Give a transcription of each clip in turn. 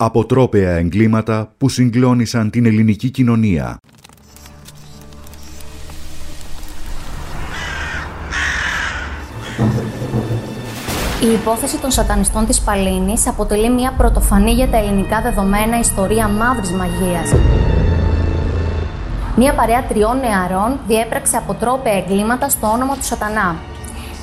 Αποτρόπαια εγκλήματα που συγκλώνησαν την ελληνική κοινωνία. Η υπόθεση των σατανιστών της Παλίνης αποτελεί μια πρωτοφανή για τα ελληνικά δεδομένα ιστορία μαύρης μαγείας. Μια παρέα τριών νεαρών διέπραξε αποτρόπαια εγκλήματα στο όνομα του σατανά.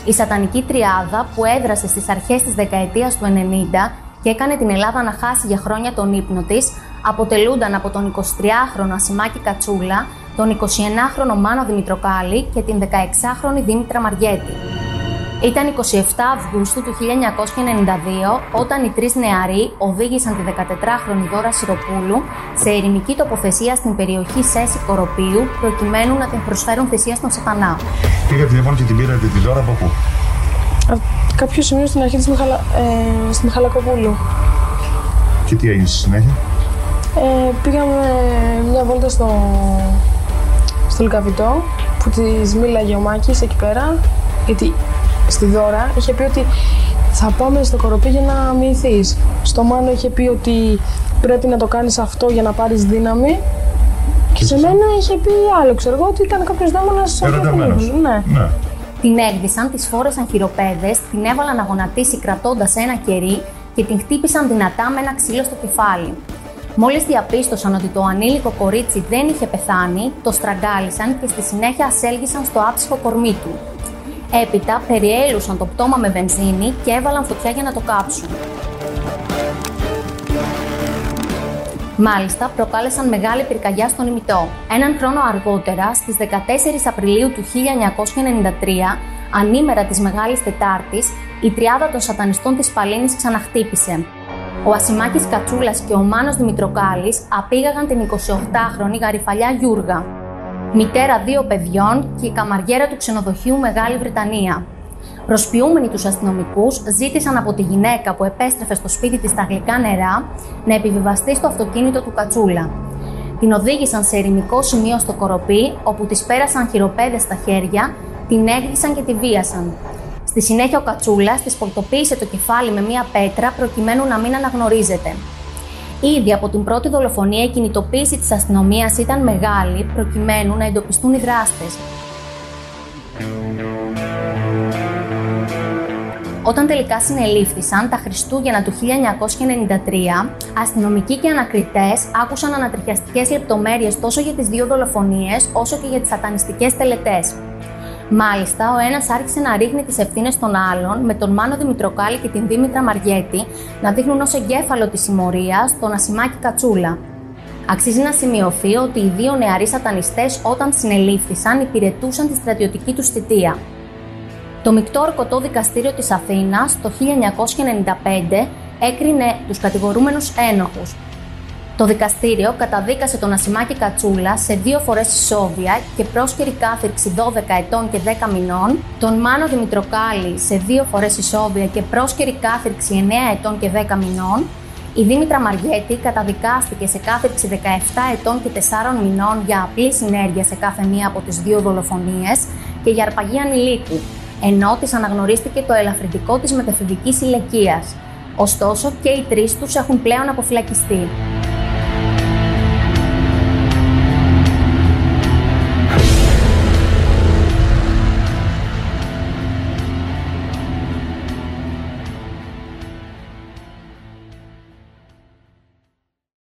Η σατανική τριάδα που έδρασε στις αρχές της δεκαετίας του 90 και έκανε την Ελλάδα να χάσει για χρόνια τον ύπνο της, αποτελούνταν από τον 23χρονο Ασημάκη Κατσούλα, τον 21χρονο Μάνο Δημητροκάλη και την 16χρονη Δήμητρα Μαριέτη. Ήταν 27 Αυγούστου του 1992 όταν οι τρεις νεαροί οδήγησαν τη 14χρονη Δώρα Σιροπούλου σε ερημική τοποθεσία στην περιοχή Σέση Κοροπίου προκειμένου να την προσφέρουν θυσία στον σατανά. Πήγατε λοιπόν και την πήρατε τη Δώρα από πού; Από κάποιο σημείο στην αρχή της Μιχαλα... ε, στη Μιχαλακοπούλου. Και τι έγινε στη συνέχεια; Ε, πήγαμε μια βόλτα στο, στο Λυκαβητό που της μίλαγε ο Μάκης εκεί πέρα γιατί στη Δώρα είχε πει ότι θα πάμε στο κοροπή για να μυηθείς. Στο Μάνο είχε πει ότι πρέπει να το κάνεις αυτό για να πάρεις δύναμη. Και σε μένα είχε πει άλλο, ξέρω εγώ, ότι ήταν κάποιος δαίμονας Ερωτευμένος. Ναι. ναι. Την έγδισαν, τη φόρεσαν χειροπέδες, την έβαλαν να γονατίσει κρατώντας ένα κερί και την χτύπησαν δυνατά με ένα ξύλο στο κεφάλι. Μόλις διαπίστωσαν ότι το ανήλικο κορίτσι δεν είχε πεθάνει, το στραγγάλισαν και στη συνέχεια ασέλγησαν στο άψυχο κορμί του. Έπειτα περιέλουσαν το πτώμα με βενζίνη και έβαλαν φωτιά για να το κάψουν. Μάλιστα, προκάλεσαν μεγάλη πυρκαγιά στον ημιτό. Έναν χρόνο αργότερα, στις 14 Απριλίου του 1993, ανήμερα της Μεγάλης Τετάρτης, η τριάδα των σατανιστών της Παλίνης ξαναχτύπησε. Ο Ασημάκης Κατσούλας και ο Μάνος Δημητροκάλης απήγαγαν την 28χρονη γαριφαλιά Γιούργα, μητέρα δύο παιδιών και η καμαριέρα του ξενοδοχείου Μεγάλη Βρετανία. Προσποιούμενοι τους αστυνομικούς, ζήτησαν από τη γυναίκα που επέστρεφε στο σπίτι της στα γλυκά νερά να επιβιβαστεί στο αυτοκίνητο του Κατσούλα. Την οδήγησαν σε ερημικό σημείο στο κοροπή, όπου της πέρασαν χειροπέδες στα χέρια, την έγδισαν και τη βίασαν. Στη συνέχεια, ο Κατσούλας της πολτοποίησε το κεφάλι με μία πέτρα προκειμένου να μην αναγνωρίζεται. Ήδη από την πρώτη δολοφονία η κινητοποίηση της αστυνομίας ήταν μεγάλη προκειμένου να εντοπιστούν οι δράστες. Όταν τελικά συνελήφθησαν τα Χριστούγεννα του 1993, αστυνομικοί και ανακριτές άκουσαν ανατριχιαστικές λεπτομέρειες τόσο για τις δύο δολοφονίες όσο και για τις σατανιστικές τελετές. Μάλιστα, ο ένας άρχισε να ρίχνει τις ευθύνες των άλλων, με τον Μάνο Δημητροκάλη και την Δήμητρα Μαριέτη να δείχνουν ως εγκέφαλο τη συμμορία τον Ασημάκη Κατσούλα. Αξίζει να σημειωθεί ότι οι δύο νεαροί σατανιστές, όταν συνελήφθησαν, υπηρετούσαν τη στρατιωτική τους θητεία. Το μεικτό ορκωτό δικαστήριο της Αθήνας το 1995 έκρινε τους κατηγορούμενους ένοχους. Το δικαστήριο καταδίκασε τον Ασημάκη Κατσούλα σε δύο φορές ισόβια και πρόσκαιρη κάθυρξη 12 ετών και 10 μηνών, τον Μάνο Δημητροκάλη σε δύο φορές ισόβια και πρόσκαιρη κάθυρξη 9 ετών και 10 μηνών, η Δήμητρα Μαριέτη καταδικάστηκε σε κάθυρξη 17 ετών και 4 μηνών για απλή συνέργεια σε κάθε μία από τις δύο δολοφονίες και για αρπαγή ανηλίκου, ενώ της αναγνωρίστηκε το ελαφρυντικό της μετεφηβικής ηλικίας. Ωστόσο και οι τρεις τους έχουν πλέον αποφυλακιστεί.